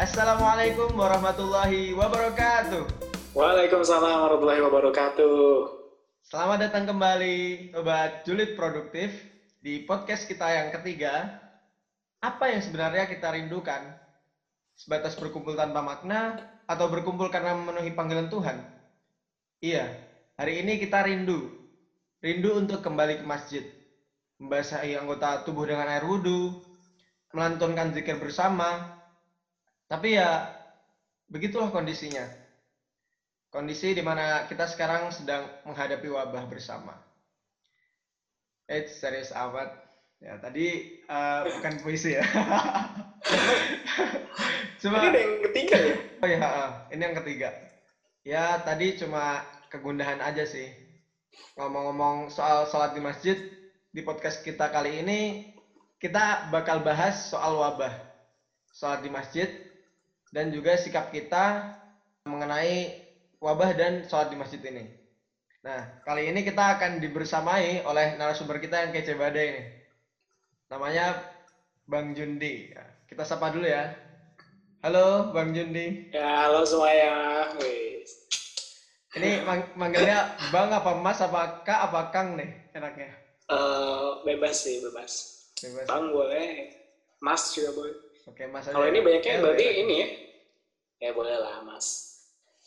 Assalamualaikum warahmatullahi wabarakatuh. Waalaikumsalam warahmatullahi wabarakatuh. Selamat datang kembali Sobat Julid Produktif di podcast kita yang ketiga. Apa yang sebenarnya kita rindukan? Sebatas berkumpul tanpa makna atau berkumpul karena memenuhi panggilan Tuhan? Iya, hari ini kita rindu. Rindu untuk kembali ke masjid. Membasahi anggota tubuh dengan air wudhu, melantunkan zikir bersama. Tapi ya, begitulah kondisinya. Kondisi di mana kita sekarang sedang menghadapi wabah bersama. Eh, serius amat. Ya, tadi uh, bukan puisi ya. cuma ini yang ketiga ya? Oh ya, ini yang ketiga. Ya, tadi cuma kegundahan aja sih. Ngomong-ngomong soal sholat di masjid, di podcast kita kali ini, kita bakal bahas soal wabah. Sholat di masjid, dan juga sikap kita mengenai wabah dan sholat di masjid ini. Nah, kali ini kita akan dibersamai oleh narasumber kita yang kece badai ini. Namanya Bang Jundi. Ya, kita sapa dulu ya. Halo Bang Jundi. Ya, halo semuanya. Ini mang manggilnya Bang apa Mas apa Kak apa Kang nih enaknya? Uh, bebas sih, bebas. bebas. Bang boleh, Mas juga boleh. Oke, Mas. Kalau ini banyaknya berarti ya. ini ya. Ya boleh lah, Mas.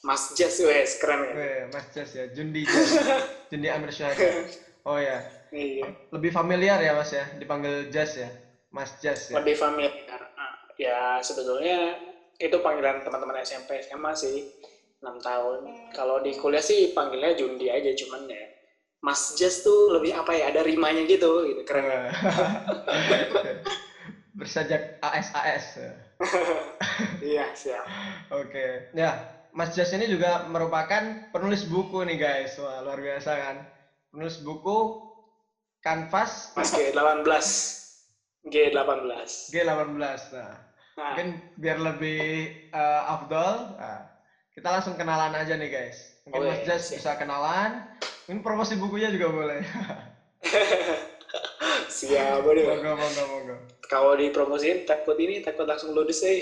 Mas Jazz, wes keren ya. Weh, Mas Jazz ya, Jundi. Jundi Amir Syahid. Oh ya. Iya. Lebih familiar ya Mas ya, dipanggil Jazz ya. Mas Jazz ya. Lebih familiar. Ya sebetulnya itu panggilan teman-teman SMP SMA sih. 6 tahun. Kalau di kuliah sih panggilnya Jundi aja cuman ya. Mas Jazz tuh lebih apa ya, ada rimanya gitu, gitu keren. Bersajak AS-AS. iya, siap. Oke. Okay. Ya, Mas Jazz ini juga merupakan penulis buku nih guys. Wah, luar biasa kan. Penulis buku Kanvas Mas G18. G18. G18. Nah, nah. mungkin biar lebih uh, afdol, nah, kita langsung kenalan aja nih guys. Mungkin oh, Mas Jazz bisa kenalan. Ini promosi bukunya juga boleh. Siap, boleh. Monggo, monggo, monggo. Kalau dipromosiin takut ini, takut langsung lulus saya.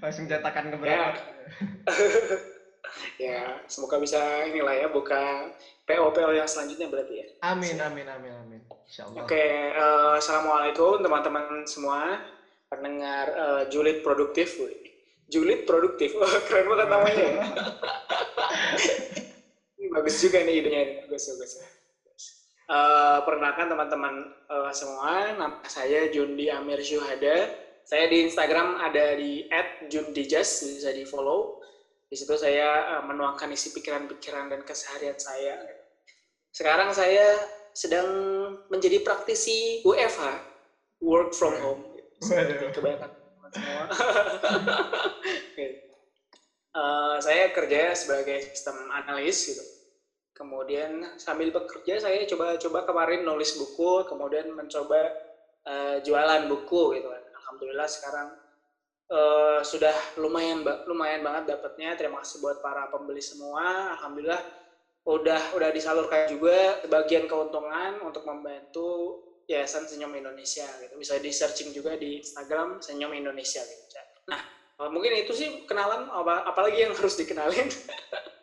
langsung cetakan ke berapa? Ya. ya, semoga bisa inilah ya buka PO PO yang selanjutnya berarti ya. Amin, amin, amin, amin. Insyaallah. Oke, uh, assalamualaikum teman-teman semua pendengar uh, Julid Produktif. Julid Produktif, oh, keren banget namanya. Ya. bagus juga nih idenya, bagus, bagus. Uh, perkenalkan teman-teman uh, semua, nama saya Jundi Amir Syuhada saya di Instagram ada di @jundijas bisa di follow. Di situ saya uh, menuangkan isi pikiran-pikiran dan keseharian saya. Sekarang saya sedang menjadi praktisi WFH, work from home. Seperti kebanyakan semua. uh, saya kerja sebagai sistem analis gitu. Kemudian sambil bekerja saya coba-coba kemarin nulis buku, kemudian mencoba uh, jualan buku gitu kan. Alhamdulillah sekarang uh, sudah lumayan lumayan banget dapatnya. Terima kasih buat para pembeli semua. Alhamdulillah udah udah disalurkan juga bagian keuntungan untuk membantu Yayasan Senyum Indonesia gitu. Bisa di searching juga di Instagram Senyum Indonesia gitu nah mungkin itu sih kenalan apa apalagi yang harus dikenalin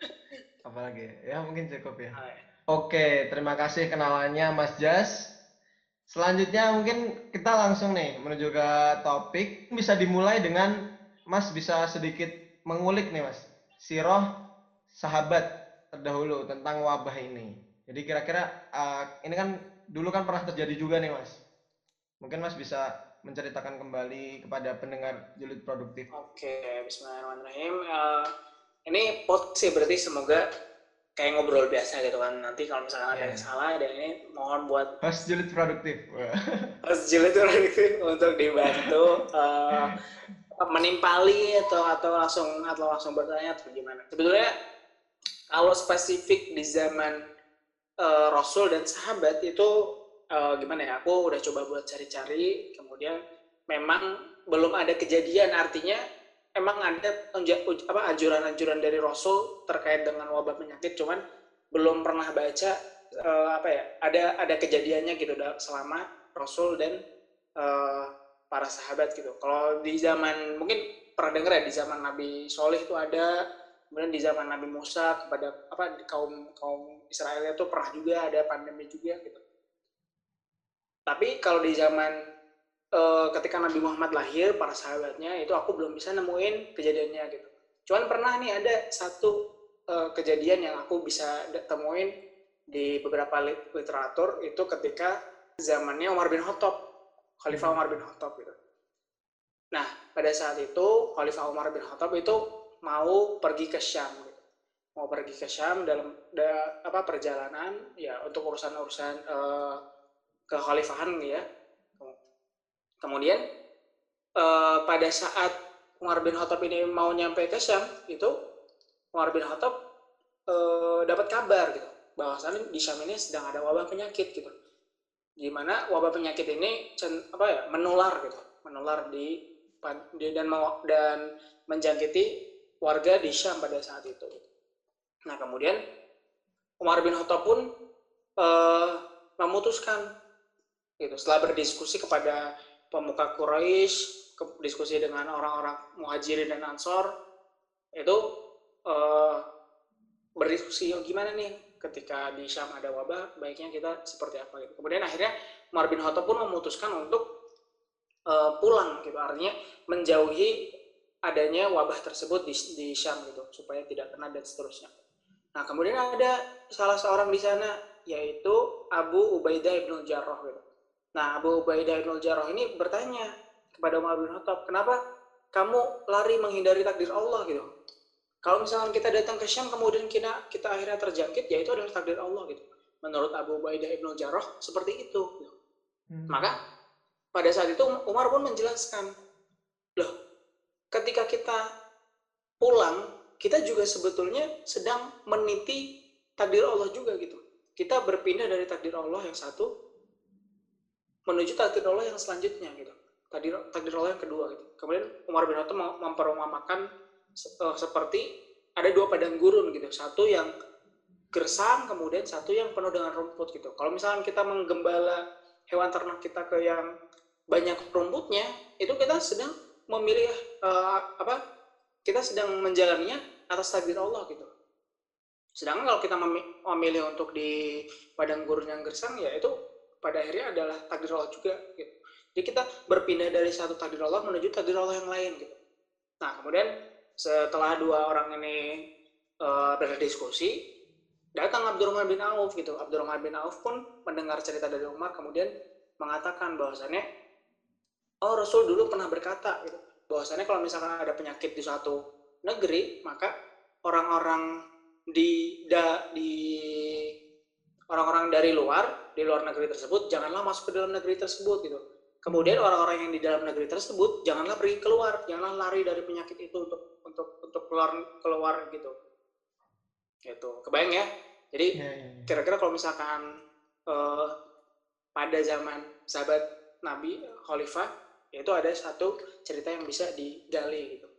apalagi ya mungkin cukup ya Oke, terima kasih kenalannya Mas Jas. Selanjutnya mungkin kita langsung nih menuju ke topik. Bisa dimulai dengan Mas bisa sedikit mengulik nih Mas. Siroh sahabat terdahulu tentang wabah ini. Jadi kira-kira uh, ini kan dulu kan pernah terjadi juga nih Mas. Mungkin Mas bisa menceritakan kembali kepada pendengar julid produktif. Oke, Bismillahirrahmanirrahim. Uh, ini pot sih berarti semoga kayak ngobrol biasa gitu kan. Nanti kalau misalnya yeah. ada yang salah dan ini mohon buat host julid produktif. Host julid produktif untuk dibantu uh, menimpali atau atau langsung atau langsung bertanya atau gimana. Sebetulnya kalau spesifik di zaman uh, Rasul dan sahabat itu uh, gimana ya aku udah coba buat cari-cari kemudian memang belum ada kejadian. Artinya emang ada anjuran-anjuran dari Rasul terkait dengan wabah penyakit, cuman belum pernah baca uh, apa ya ada ada kejadiannya gitu selama Rasul dan uh, para sahabat gitu. Kalau di zaman mungkin pernah dengar ya di zaman Nabi Soleh itu ada, kemudian di zaman Nabi Musa kepada apa kaum kaum Israel itu pernah juga ada pandemi juga gitu. Tapi kalau di zaman uh, ketika Nabi Muhammad lahir, para sahabatnya itu aku belum bisa nemuin kejadiannya gitu. Cuman pernah nih ada satu uh, kejadian yang aku bisa temuin di beberapa literatur itu ketika zamannya Umar bin Khattab, Khalifah Umar bin Khattab gitu. Nah, pada saat itu Khalifah Umar bin Khattab itu mau pergi ke Syam gitu. Mau pergi ke Syam dalam da, apa perjalanan ya untuk urusan-urusan uh, kekhalifahan ya. Kemudian uh, pada saat Umar bin Khattab ini mau nyampe ke Syam itu Umar bin Khattab uh, dapat kabar gitu bahwasannya di Syam ini sedang ada wabah penyakit gitu. Gimana wabah penyakit ini apa ya menular gitu, menular di dan dan menjangkiti warga di Syam pada saat itu. Nah kemudian Umar bin Khattab pun uh, memutuskan gitu setelah berdiskusi kepada pemuka Quraisy diskusi dengan orang-orang muhajirin dan ansor itu uh, berdiskusi oh, gimana nih ketika di Syam ada wabah baiknya kita seperti apa gitu. Kemudian akhirnya Umar bin Khattab pun memutuskan untuk uh, pulang gitu artinya menjauhi adanya wabah tersebut di, di Syam gitu supaya tidak kena dan seterusnya. Nah kemudian ada salah seorang di sana yaitu Abu Ubaidah ibn Jarrah gitu. Nah, Abu Ubaidah bin Jarrah ini bertanya kepada Umar bin Khattab, kenapa kamu lari menghindari takdir Allah gitu? Kalau misalnya kita datang ke Syam kemudian kita kita akhirnya terjangkit, ya itu adalah takdir Allah gitu. Menurut Abu Ubaidah bin Jarrah seperti itu. Gitu. Hmm. Maka pada saat itu Umar pun menjelaskan, loh, ketika kita pulang, kita juga sebetulnya sedang meniti takdir Allah juga gitu. Kita berpindah dari takdir Allah yang satu menuju takdir Allah yang selanjutnya gitu. Takdir takdir Allah yang kedua gitu. Kemudian Umar bin Khattab memperumpamakan uh, seperti ada dua padang gurun gitu. Satu yang gersang kemudian satu yang penuh dengan rumput gitu. Kalau misalnya kita menggembala hewan ternak kita ke yang banyak rumputnya itu kita sedang memilih uh, apa kita sedang menjalaninya atas takdir Allah gitu. Sedangkan kalau kita memilih untuk di padang gurun yang gersang ya itu pada akhirnya adalah takdir Allah juga gitu. Jadi kita berpindah dari satu takdir Allah menuju takdir Allah yang lain gitu. Nah, kemudian setelah dua orang ini uh, berdiskusi, datang Abdurrahman bin Auf gitu. Abdurrahman bin Auf pun mendengar cerita dari Umar kemudian mengatakan bahwasannya oh Rasul dulu pernah berkata gitu bahwasannya kalau misalkan ada penyakit di suatu negeri maka orang-orang di da, di orang-orang dari luar di luar negeri tersebut janganlah masuk ke dalam negeri tersebut gitu. Kemudian orang-orang yang di dalam negeri tersebut janganlah pergi keluar janganlah lari dari penyakit itu untuk untuk untuk keluar keluar gitu. Gitu. Kebayang ya? Jadi ya, ya, ya. kira-kira kalau misalkan uh, pada zaman sahabat Nabi Khalifah itu ada satu cerita yang bisa digali gitu.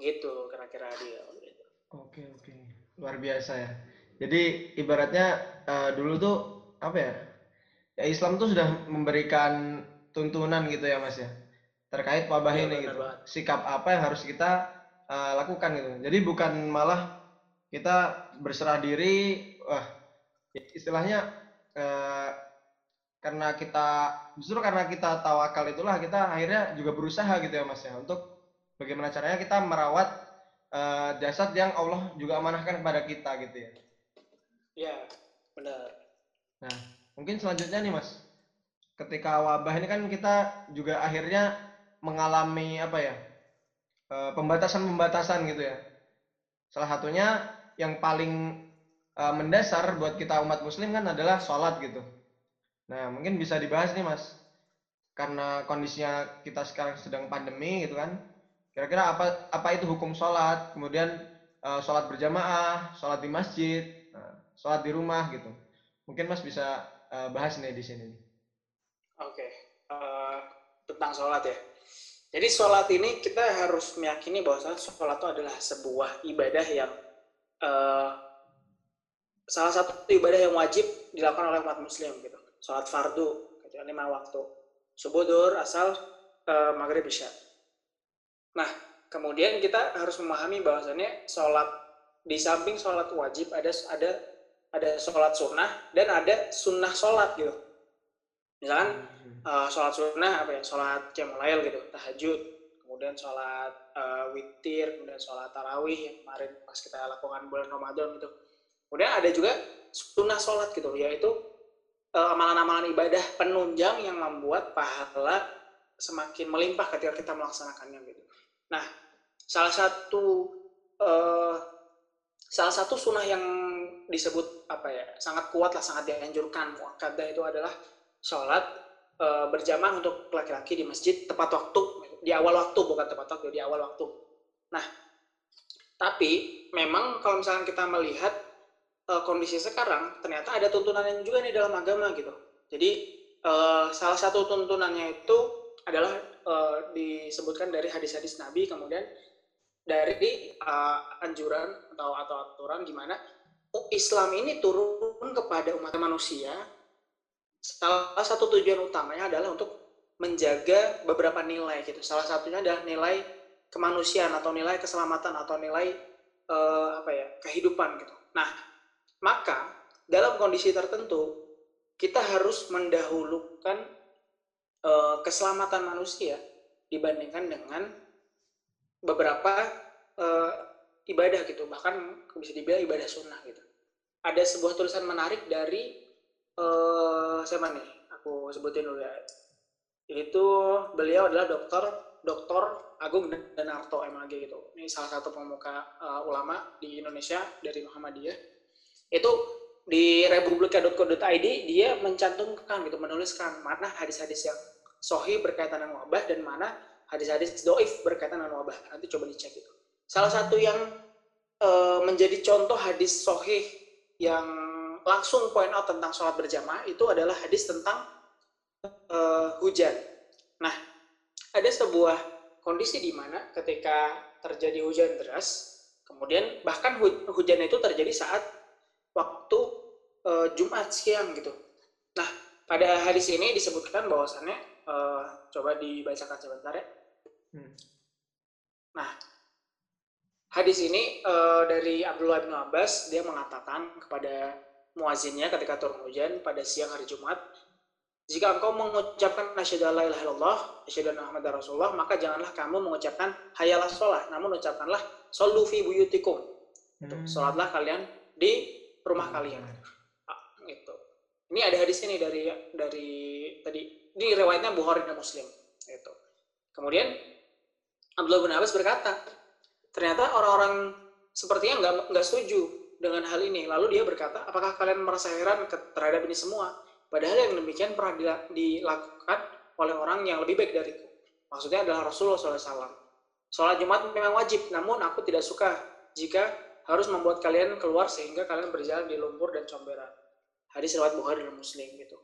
Gitu kira-kira dia oke oke. Luar biasa ya. Jadi ibaratnya uh, dulu tuh apa ya? Ya Islam tuh sudah memberikan tuntunan gitu ya Mas ya. Terkait wabah ya, ini gitu. Banget. Sikap apa yang harus kita uh, lakukan gitu. Jadi bukan malah kita berserah diri wah istilahnya uh, karena kita justru karena kita tawakal itulah kita akhirnya juga berusaha gitu ya Mas ya untuk bagaimana caranya kita merawat uh, jasad yang Allah juga amanahkan kepada kita gitu ya. Ya, benar. Nah, mungkin selanjutnya nih Mas. Ketika wabah ini kan kita juga akhirnya mengalami apa ya? Eh, pembatasan-pembatasan gitu ya. Salah satunya yang paling uh, mendasar buat kita umat muslim kan adalah sholat gitu. Nah, mungkin bisa dibahas nih Mas. Karena kondisinya kita sekarang sedang pandemi gitu kan. Kira-kira apa apa itu hukum sholat? Kemudian uh, sholat berjamaah, sholat di masjid, sholat di rumah gitu. Mungkin Mas bisa uh, bahas nih di sini. Oke, okay. uh, eh, tentang sholat ya. Jadi sholat ini kita harus meyakini bahwa sholat itu adalah sebuah ibadah yang uh, salah satu ibadah yang wajib dilakukan oleh umat muslim gitu. Sholat fardu, gitu, lima waktu. Subuh, dur, asal, uh, maghrib isya. Nah, kemudian kita harus memahami bahwasannya sholat di samping sholat wajib ada ada ada sholat sunnah dan ada sunnah sholat gitu. Misalkan uh, sholat sunnah apa ya? Sholat qiyamul gitu, tahajud, kemudian sholat uh, witir, kemudian sholat tarawih yang kemarin pas kita lakukan bulan Ramadan gitu. Kemudian ada juga sunnah sholat gitu, yaitu uh, amalan-amalan ibadah penunjang yang membuat pahala semakin melimpah ketika kita melaksanakannya gitu. Nah, salah satu uh, salah satu sunnah yang disebut apa ya sangat kuat lah sangat dianjurkan muakkadah itu adalah sholat uh, berjamaah untuk laki-laki di masjid tepat waktu di awal waktu bukan tepat waktu di awal waktu. Nah, tapi memang kalau misalnya kita melihat uh, kondisi sekarang ternyata ada tuntunannya juga nih dalam agama gitu. Jadi uh, salah satu tuntunannya itu adalah uh, disebutkan dari hadis-hadis Nabi kemudian dari uh, anjuran atau atau aturan gimana oh, Islam ini turun kepada umat manusia salah satu tujuan utamanya adalah untuk menjaga beberapa nilai gitu. Salah satunya adalah nilai kemanusiaan atau nilai keselamatan atau nilai uh, apa ya kehidupan gitu. Nah maka dalam kondisi tertentu kita harus mendahulukan uh, keselamatan manusia dibandingkan dengan beberapa uh, ibadah gitu. Bahkan bisa dibilang ibadah sunnah gitu. Ada sebuah tulisan menarik dari uh, siapa nih? Aku sebutin dulu ya. Itu beliau adalah dokter dokter Agung Danarto MAG gitu. Ini salah satu pemuka uh, ulama di Indonesia dari Muhammadiyah. Itu di republika.co.id dia mencantumkan gitu menuliskan mana hadis-hadis yang sohi berkaitan dengan wabah dan mana hadis-hadis doif berkaitan dengan wabah. Nanti coba dicek itu. Salah satu yang e, menjadi contoh hadis sohi yang langsung point out tentang sholat berjamaah itu adalah hadis tentang e, hujan. Nah ada sebuah kondisi di mana ketika terjadi hujan deras kemudian bahkan hujan itu terjadi saat waktu uh, Jumat siang gitu. Nah, pada hadis ini disebutkan bahwasannya uh, coba dibacakan sebentar ya. Hmm. Nah, hadis ini uh, dari Abdullah bin Abbas dia mengatakan kepada muazinnya ketika turun hujan pada siang hari Jumat, jika engkau mengucapkan asyhadu alla ilaha illallah, asyhadu anna muhammadar rasulullah, maka janganlah kamu mengucapkan hayalah sholat, namun ucapkanlah sallu fi buyutikum. Hmm. Salatlah kalian di rumah kalian ah, gitu ini ada hadis ini dari dari tadi di riwayatnya Bukhari dan Muslim itu kemudian Abdullah bin Abbas berkata ternyata orang-orang sepertinya nggak nggak setuju dengan hal ini. Lalu dia berkata apakah kalian merasa heran terhadap ini semua? Padahal yang demikian pernah dilakukan oleh orang yang lebih baik dariku. Maksudnya adalah Rasulullah SAW sholat Jumat memang wajib namun aku tidak suka jika harus membuat kalian keluar sehingga kalian berjalan di lumpur dan comberan. Hadis riwayat Bukhari dan Muslim gitu.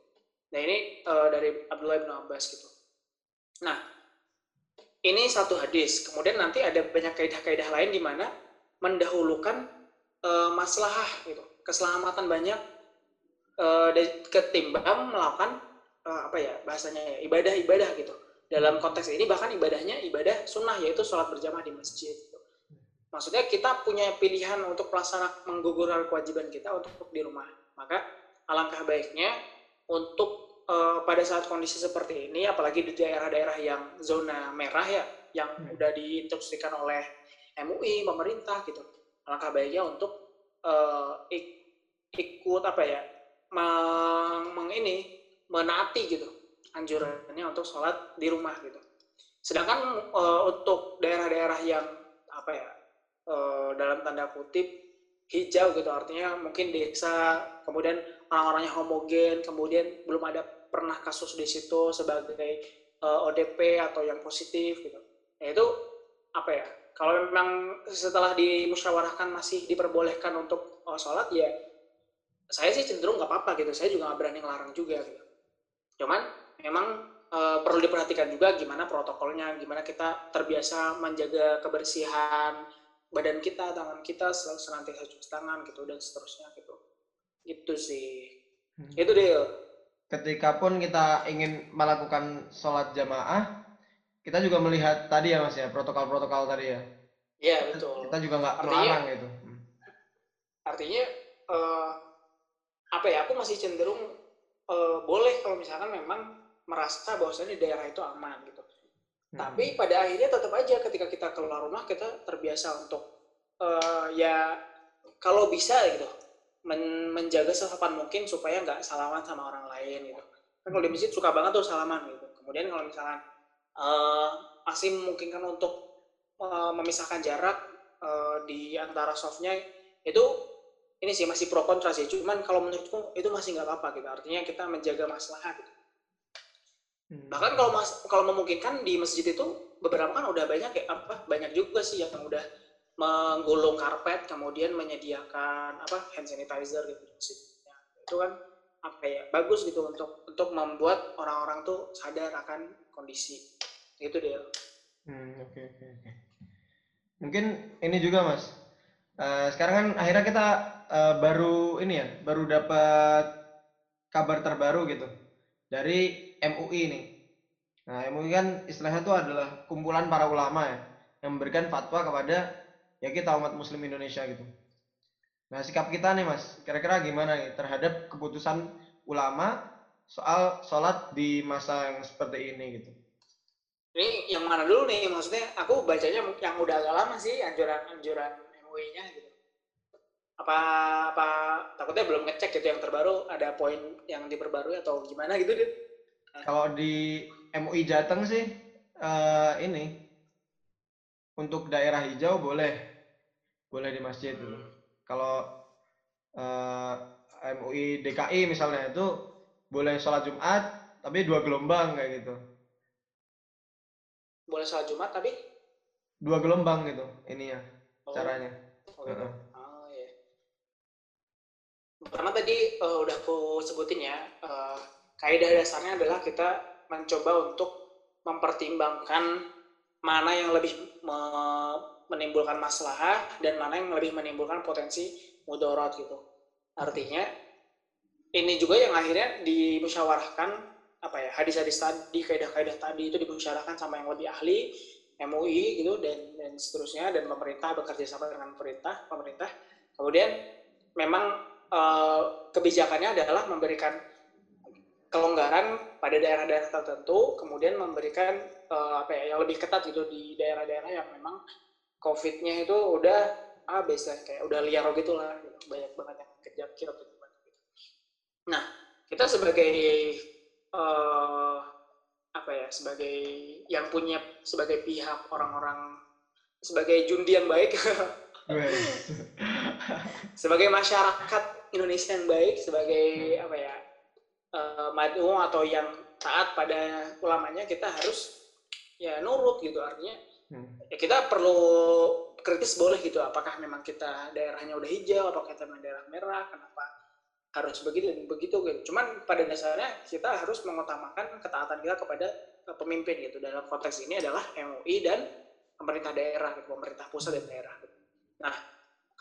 Nah ini uh, dari Abdullah bin Abbas gitu. Nah ini satu hadis. Kemudian nanti ada banyak kaidah-kaidah lain di mana mendahulukan uh, maslahah gitu, keselamatan banyak uh, ketimbang melakukan uh, apa ya bahasanya ya ibadah-ibadah gitu. Dalam konteks ini bahkan ibadahnya ibadah sunnah yaitu sholat berjamaah di masjid. Maksudnya kita punya pilihan untuk melaksanakan menggugurkan kewajiban kita untuk di rumah. Maka alangkah baiknya untuk uh, pada saat kondisi seperti ini, apalagi di daerah-daerah yang zona merah ya, yang hmm. udah diinstruksikan oleh MUI, pemerintah gitu. Alangkah baiknya untuk uh, ik, ikut apa ya, meng, meng ini menaati gitu anjurannya untuk sholat di rumah gitu. Sedangkan uh, untuk daerah-daerah yang apa ya uh, dalam tanda kutip hijau gitu. Artinya mungkin desa kemudian orang-orangnya homogen kemudian belum ada pernah kasus di situ sebagai uh, eh, ODP atau yang positif gitu. Ya itu apa ya? Kalau memang setelah dimusyawarahkan masih diperbolehkan untuk uh, sholat ya saya sih cenderung nggak apa-apa gitu. Saya juga nggak berani ngelarang juga gitu. Cuman memang uh, perlu diperhatikan juga gimana protokolnya gimana kita terbiasa menjaga kebersihan badan kita, tangan kita selalu senantiasa cuci tangan gitu dan seterusnya gitu. Itu sih. Hmm. Itu deh. Ketika pun kita ingin melakukan sholat jamaah, kita juga melihat tadi ya mas ya protokol-protokol tadi ya. Iya betul. Kita juga nggak melarang gitu. Hmm. Artinya eh, apa ya? Aku masih cenderung eh, boleh kalau misalkan memang merasa bahwasannya daerah itu aman gitu. Hmm. Tapi pada akhirnya tetap aja ketika kita keluar rumah kita terbiasa untuk eh, ya kalau bisa gitu men- menjaga sesopan mungkin supaya nggak salaman sama orang lain gitu. Kan kalau di masjid suka banget tuh salaman gitu. Kemudian kalau misalkan eh, masih memungkinkan untuk eh, memisahkan jarak eh, di antara softnya itu ini sih masih pro kontra sih. Cuman kalau menurutku itu masih nggak apa-apa gitu. Artinya kita menjaga maslahat gitu Hmm. bahkan kalau mas kalau memungkinkan di masjid itu beberapa kan udah banyak ya apa banyak juga sih yang udah menggulung karpet kemudian menyediakan apa hand sanitizer gitu masjidnya itu kan apa ya bagus gitu untuk untuk membuat orang-orang tuh sadar akan kondisi itu dia Hmm, oke oke oke. Mungkin ini juga mas. Eh, sekarang kan akhirnya kita eh, baru ini ya, baru dapat kabar terbaru gitu dari MUI nih. Nah MUI kan istilahnya itu adalah kumpulan para ulama ya, yang memberikan fatwa kepada ya kita umat Muslim Indonesia gitu. Nah sikap kita nih mas, kira-kira gimana nih terhadap keputusan ulama soal sholat di masa yang seperti ini gitu? ini yang mana dulu nih maksudnya aku bacanya yang udah agak lama sih anjuran-anjuran MUI-nya gitu apa apa takutnya belum ngecek gitu yang terbaru ada poin yang diperbarui atau gimana gitu deh Kalau di MUI Jateng sih eh, ini untuk daerah hijau boleh boleh di masjid itu. Kalau eh, MUI DKI misalnya itu boleh sholat Jumat tapi dua gelombang kayak gitu. boleh sholat Jumat tapi Dua gelombang gitu ininya oh, caranya. oh, gitu. Heeh. Oh, iya. Pertama tadi eh, udah aku sebutin ya, eh, kaidah dasarnya adalah kita mencoba untuk mempertimbangkan mana yang lebih me- menimbulkan masalah dan mana yang lebih menimbulkan potensi mudarat gitu. Artinya ini juga yang akhirnya dimusyawarahkan apa ya hadis-hadis tadi kaidah-kaidah tadi itu dimusyawarahkan sama yang lebih ahli MUI gitu dan dan seterusnya dan pemerintah bekerja sama dengan pemerintah pemerintah kemudian memang eh, kebijakannya adalah memberikan kelonggaran pada daerah-daerah tertentu kemudian memberikan eh, apa ya yang lebih ketat gitu di daerah-daerah yang memang COVID-nya itu udah ah biasa kayak udah liar gitu lah gitu. banyak banget yang kerja kira gitu. Nah kita sebagai eh, apa ya sebagai yang punya sebagai pihak orang-orang sebagai jundi yang baik sebagai masyarakat Indonesia yang baik sebagai apa ya eh, mad'u atau yang taat pada ulamanya kita harus ya nurut gitu artinya Hmm. ya kita perlu kritis boleh gitu apakah memang kita daerahnya udah hijau apakah kita memang daerah merah kenapa harus begitu dan begitu gitu cuman pada dasarnya kita harus mengutamakan ketaatan kita kepada eh, pemimpin gitu dalam konteks ini adalah MUI dan pemerintah daerah gitu pemerintah pusat dan daerah gitu. nah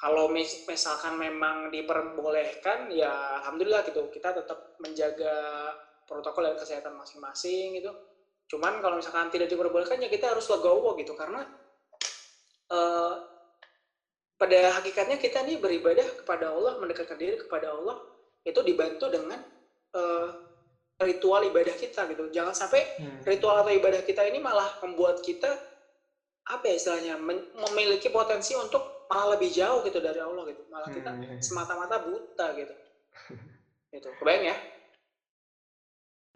kalau mis- misalkan memang diperbolehkan ya alhamdulillah gitu. Kita tetap menjaga protokol dan kesehatan masing-masing gitu. Cuman kalau misalkan tidak diperbolehkan ya kita harus legowo gitu. Karena eh, pada hakikatnya kita nih beribadah kepada Allah mendekatkan diri kepada Allah itu dibantu dengan eh, ritual ibadah kita gitu. Jangan sampai Hmm. ritual atau ibadah kita ini malah membuat kita apa ya istilahnya memiliki potensi untuk malah lebih jauh gitu dari Allah gitu. Malah kita Hmm, iya. semata-mata buta gitu. Itu kebayang ya?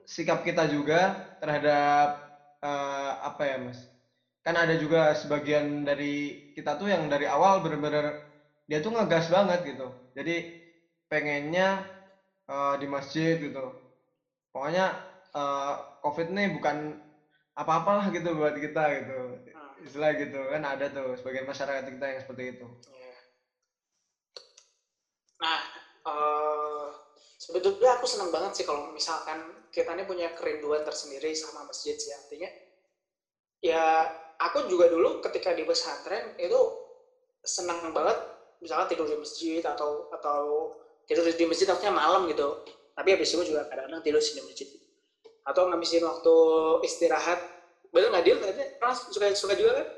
Sikap kita juga terhadap eh, apa ya mas? Kan ada juga sebagian dari kita tuh yang dari awal bener-bener dia tuh ngegas banget gitu. Jadi pengennya eh, di masjid gitu. Pokoknya eh, covid nih bukan apa-apalah gitu buat kita gitu. Hmm. Istilah gitu kan ada tuh sebagian masyarakat kita yang seperti itu Iya. Nah, eh, sebetulnya aku senang banget sih kalau misalkan kita ini punya kerinduan tersendiri sama masjid sih artinya. Ya, aku juga dulu ketika di pesantren itu senang banget misalkan tidur di masjid atau atau tidur di masjid artinya malam gitu. Tapi habis itu juga kadang-kadang tidur di masjid. Atau ngabisin waktu istirahat betul nggak deal kan suka suka juga kan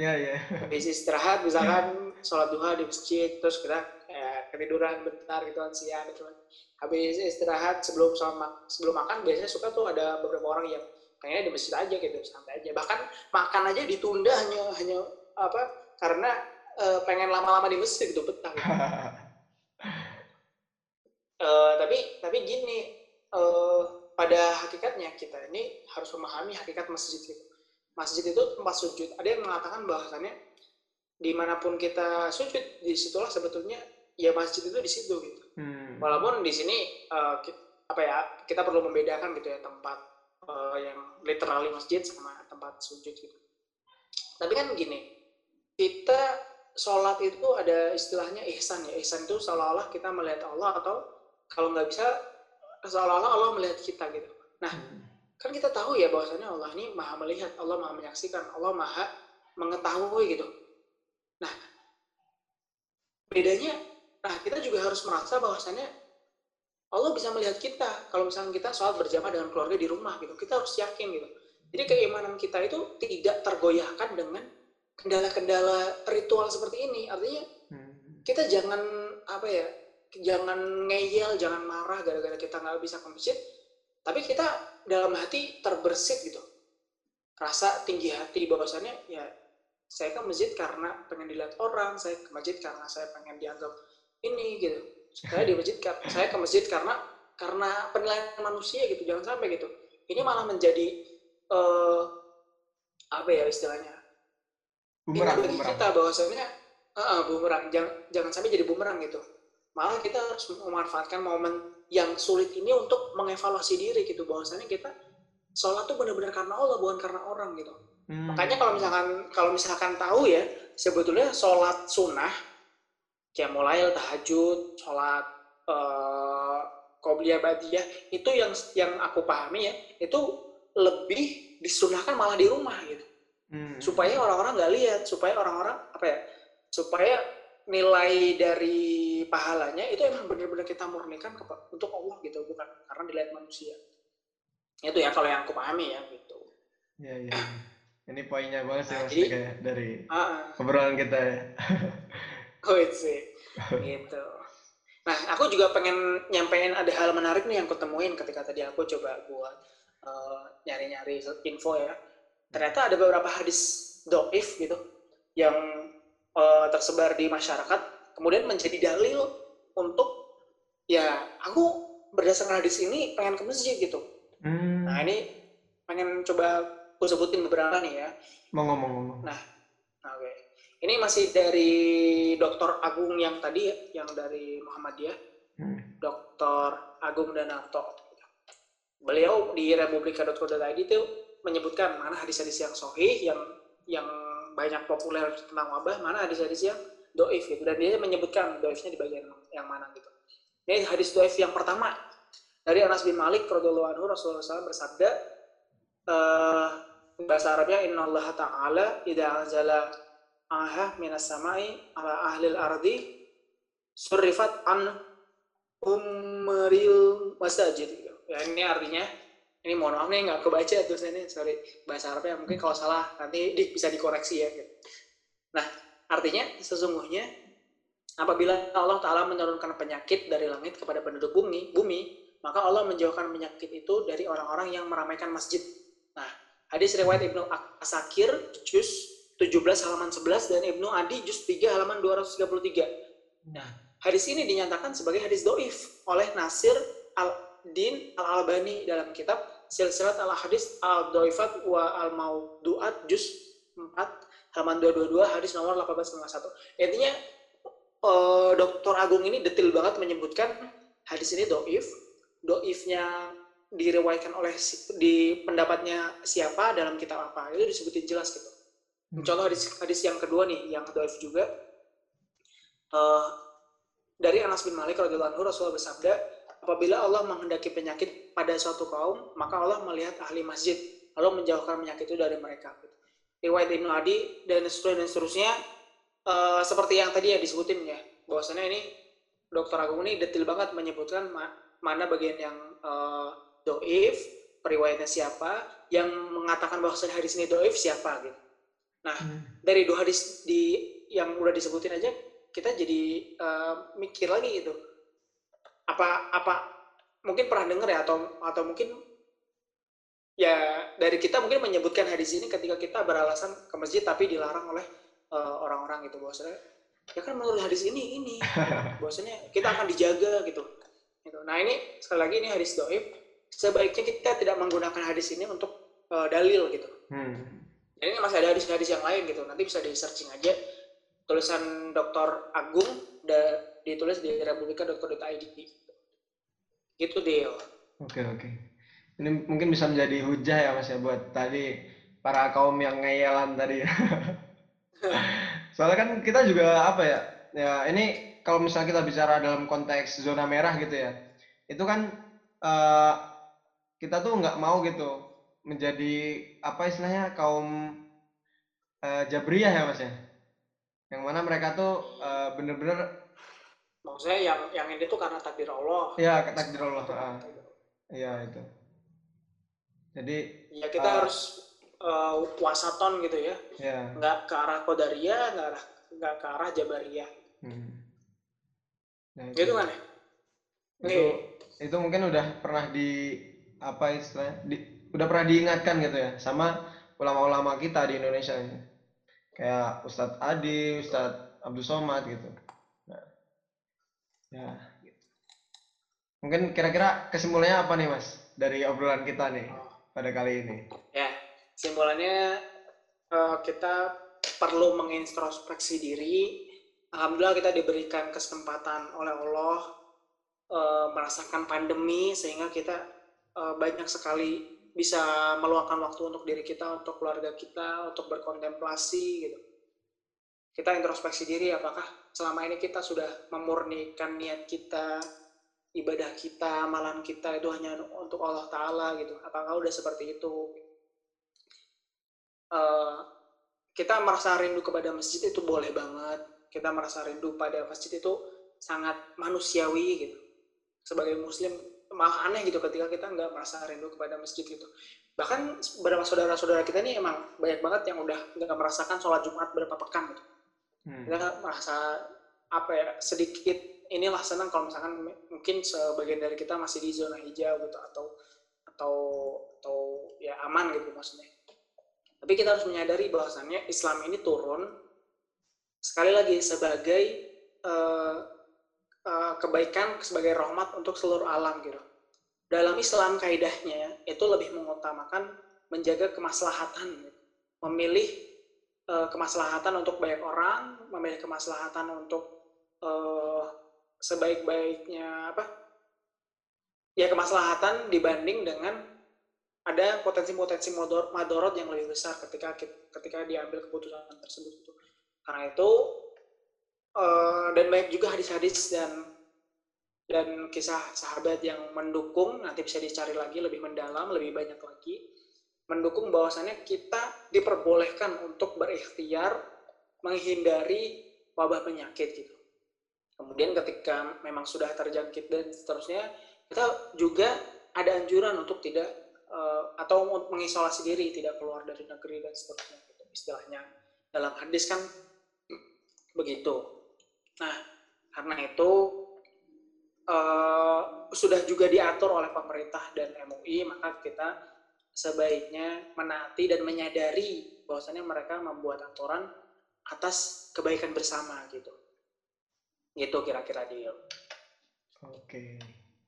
Iya, iya. habis istirahat misalkan sholat duha di masjid terus kita eh, ketiduran bentar gitu kan siang gitu kan habis istirahat sebelum sama sebelum makan biasanya suka tuh ada beberapa orang yang kayaknya di masjid aja gitu santai aja bahkan makan aja ditunda hanya hanya apa karena eh, pengen lama-lama di masjid gitu betah gitu. Eh, tapi tapi gini eh, pada hakikatnya kita ini harus memahami hakikat masjid itu. Masjid itu tempat sujud. Ada yang mengatakan bahwasannya di mana pun kita sujud di situlah sebetulnya ya masjid itu di situ gitu. Hmm. walaupun di sini eh, ki- apa ya kita perlu membedakan gitu ya tempat eh, yang literally masjid sama tempat sujud gitu. Tapi kan gini kita sholat itu ada istilahnya ihsan ya. Ihsan itu seolah-olah kita melihat Allah atau kalau nggak bisa seolah-olah Allah melihat kita gitu. Hmm. kan kita tahu ya bahwasanya Allah ini maha melihat Allah maha menyaksikan Allah maha mengetahui gitu. Nah bedanya nah kita juga harus merasa bahwasanya Allah bisa melihat kita. Kalau misalnya kita sholat berjamaah dengan keluarga di rumah gitu kita harus yakin gitu. Jadi keimanan kita itu tidak tergoyahkan dengan kendala-kendala ritual seperti ini. Artinya Hmm. kita jangan apa ya jangan ngeyel jangan marah gara-gara kita nggak bisa ke masjid. Tapi kita dalam hati terbersit gitu. Rasa tinggi hati bahwasannya ya saya ke masjid karena pengen dilihat orang saya ke masjid karena saya pengen dianggap ini gitu. Saya di masjid saya ke masjid karena karena penilaian manusia gitu jangan sampai gitu. Ini malah menjadi eh, apa ya istilahnya? Bumerang, ini bagi bumerang. kita bahwasannya eh, bumerang. Jangan, jangan sampai jadi bumerang gitu malah kita harus memanfaatkan momen yang sulit ini untuk mengevaluasi diri gitu bahwasannya kita sholat tuh benar-benar karena Allah bukan karena orang gitu Hmm. makanya kalau misalkan kalau misalkan tahu ya sebetulnya sholat sunnah kayak mulai tahajud sholat qobliyah badiyah itu yang yang aku pahami ya itu lebih disunahkan malah di rumah gitu Hmm. supaya orang-orang nggak lihat supaya orang-orang apa ya supaya nilai dari pahalanya itu emang benar-benar kita murnikan untuk Allah gitu bukan karena dilihat manusia. Itu ya kalau yang aku pahami ya gitu. Iya, iya. Ini poinnya banget sih Nah, Mas jadi- kayak dari obrolan kita ya. oh sih. Gitu. Nah aku juga pengen nyampein ada hal menarik nih yang aku temuin ketika tadi aku coba buat eh, nyari-nyari info ya. Ternyata ada beberapa hadis doif gitu yang eh, tersebar di masyarakat kemudian menjadi dalil untuk ya aku berdasarkan hadis ini pengen ke masjid gitu Hmm. nah ini pengen coba aku sebutin beberapa nih ya Mau ngomong-ngomong. Nah, Oke. Ini masih dari Dr. Agung yang tadi ya, yang dari Muhammadiyah, Hmm. Dr. Agung Danarto. Beliau di republika.co.id itu menyebutkan mana hadis-hadis yang sohih, yang yang banyak populer tentang wabah, mana hadis-hadis yang doif gitu. Dan dia menyebutkan doifnya di bagian yang mana gitu. Ini hadis doif yang pertama dari Anas bin Malik radhiyallahu anhu Rasulullah SAW bersabda eh bahasa Arabnya Inna Allah Ta'ala idha anzala aha minas samai ala ahlil ardi surrifat an umril masajid ya ini artinya ini mohon maaf nih nggak kebaca tulisannya sorry bahasa Arabnya mungkin kalau salah nanti di- bisa dikoreksi ya gitu. nah artinya sesungguhnya apabila Allah Ta'ala menurunkan penyakit dari langit kepada penduduk bumi bumi maka Allah menjauhkan penyakit itu dari orang-orang yang meramaikan masjid nah Hadis riwayat Ibnu Asakir juz 17 halaman 11 dan Ibnu Adi juz 3 halaman 233. Nah, hadis ini dinyatakan sebagai hadis doif oleh Nasir Al-Din Al-Albani dalam kitab Silsilat Al-Hadis Al-Doifat wa Al-Mauduat juz 4 halaman 222 hadis nomor 1851. Intinya eh, Dr. Agung ini detail banget menyebutkan hadis ini doif. Doifnya diriwayatkan oleh si- di pendapatnya siapa dalam kitab apa itu disebutin jelas gitu. Hmm. Contoh hadis hadis yang kedua nih yang doif juga eh, dari Anas bin Malik radhiyallahu anhu Rasulullah bersabda apabila Allah menghendaki penyakit pada suatu kaum maka Allah melihat ahli masjid lalu menjauhkan penyakit itu dari mereka. Riwayat Ibnu Adi dan seterusnya dan seterusnya eh, seperti yang tadi ya disebutin ya bahwasannya ini Dokter Agung ini detail banget menyebutkan ma- mana bagian yang eh, doif, periwayatnya siapa, yang mengatakan bahwa hadis ini doif siapa gitu. Nah, Hmm. dari dua hadis di yang udah disebutin aja kita jadi uh, mikir lagi gitu. Apa apa mungkin pernah dengar ya atau atau mungkin ya dari kita mungkin menyebutkan hadis ini ketika kita beralasan ke masjid tapi dilarang oleh uh, orang-orang gitu bahwasanya ya kan menurut hadis ini ini bahwasanya kita akan dijaga gitu. gitu. Nah ini sekali lagi ini hadis doib sebaiknya kita tidak menggunakan hadis ini untuk uh, dalil gitu. Hmm. Jadi ini masih ada hadis-hadis yang lain gitu. Nanti bisa di searching aja tulisan Dr. Agung da, ditulis di republika.co.id gitu deal. Oke oke. Ini mungkin bisa menjadi hujah ya mas ya buat tadi para kaum yang ngeyelan tadi. Soalnya kan kita juga apa ya? Ya ini kalau misalnya kita bicara dalam konteks zona merah gitu ya, itu kan uh, kita tuh nggak mau gitu menjadi apa istilahnya kaum uh, jabriyah ya mas ya, yang mana mereka tuh uh, bener-bener maksudnya yang yang ini tuh karena takdir Allah. Iya, takdir Allah. Iya itu. Jadi ya kita uh, harus uh, wasaton gitu ya. Yeah. Nggak ke arah Qadariyah, nggak arah nggak ke arah Jabariyah. Hmm. Nah, itu, gitu kan ya? Itu, Nih. itu mungkin udah pernah di apa istilahnya? Di, udah pernah diingatkan gitu ya sama ulama-ulama kita di Indonesia ini. Kayak Ustadz Adi, Ustadz Abdul Somad gitu. Nah, ya. Gitu. Mungkin kira-kira kesimpulannya apa nih mas dari obrolan kita nih pada kali ini? Ya, kesimpulannya uh, kita perlu mengintrospeksi diri. Alhamdulillah kita diberikan kesempatan oleh Allah uh, merasakan pandemi sehingga kita uh, banyak sekali bisa meluangkan waktu untuk diri kita, untuk keluarga kita, untuk berkontemplasi gitu. Kita introspeksi diri apakah selama ini kita sudah memurnikan niat kita, ibadah kita, amalan kita itu hanya untuk Allah Ta'ala gitu. Apakah udah seperti itu? Uh, kita merasa rindu kepada masjid itu boleh banget. Kita merasa rindu pada masjid itu sangat manusiawi gitu. Sebagai muslim malah aneh gitu ketika kita nggak merasa rindu kepada masjid gitu. Bahkan beberapa saudara-saudara kita ini emang banyak banget yang udah nggak merasakan sholat Jumat berapa pekan gitu. Hmm. Kita merasa apa ya sedikit inilah senang kalau misalkan mungkin sebagian dari kita masih di zona hijau gitu atau atau atau ya aman gitu maksudnya. Tapi kita harus menyadari bahwasannya Islam ini turun sekali lagi sebagai uh, uh, kebaikan sebagai rahmat untuk seluruh alam gitu. Dalam Islam kaidahnya itu lebih mengutamakan menjaga kemaslahatan, gitu. memilih uh, kemaslahatan untuk banyak orang, memilih kemaslahatan untuk uh, sebaik-baiknya apa? Ya kemaslahatan dibanding dengan ada potensi-potensi madorot yang lebih besar ketika ketika diambil keputusan tersebut itu. Karena itu uh, dan banyak juga hadis-hadis dan dan kisah sahabat yang mendukung nanti bisa dicari lagi lebih mendalam lebih banyak lagi mendukung bahwasannya kita diperbolehkan untuk berikhtiar menghindari wabah penyakit gitu. Kemudian ketika memang sudah terjangkit dan seterusnya kita juga ada anjuran untuk tidak uh, atau mengisolasi diri tidak keluar dari negeri dan seterusnya gitu istilahnya. Dalam hadis kan begitu. Nah karena itu uh, sudah juga diatur oleh pemerintah dan MUI maka kita sebaiknya menaati dan menyadari bahwasannya mereka membuat aturan atas kebaikan bersama gitu itu kira-kira dia oke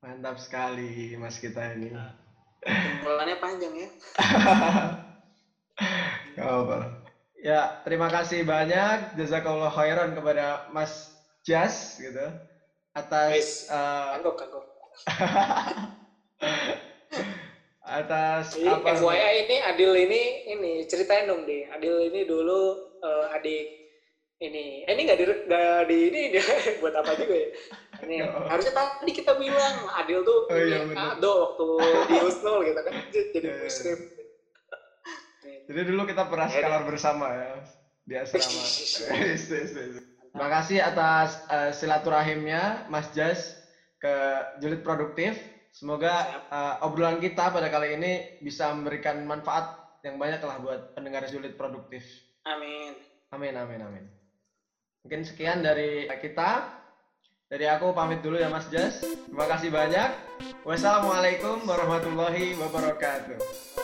mantap sekali mas kita ini nah Kumpulannya panjang ya. Apa Ya, terima kasih banyak jazakallah khairan kepada Mas Jas gitu atas uh, kagok, kagok. atas Jadi, apa FYI ini Adil ini ini ceritain dong deh. Adil ini dulu uh, adik ini eh, ini nggak di di ini dia buat apa juga ya ini oh. harusnya tadi kita bilang Adil tuh oh, iya, ini Ado waktu di Husnul gitu kan jadi yeah, iya. muslim jadi dulu kita pernah ya, skalar bersama ya di asrama terima kasih atas uh, silaturahimnya Mas Jas ke Julid Produktif Semoga uh, obrolan kita pada kali ini bisa memberikan manfaat yang banyak lah buat pendengar julid produktif. Amin. Amin, amin, amin. Mungkin sekian dari kita. Dari aku pamit dulu ya Mas Jas. Terima kasih banyak. Wassalamualaikum warahmatullahi wabarakatuh.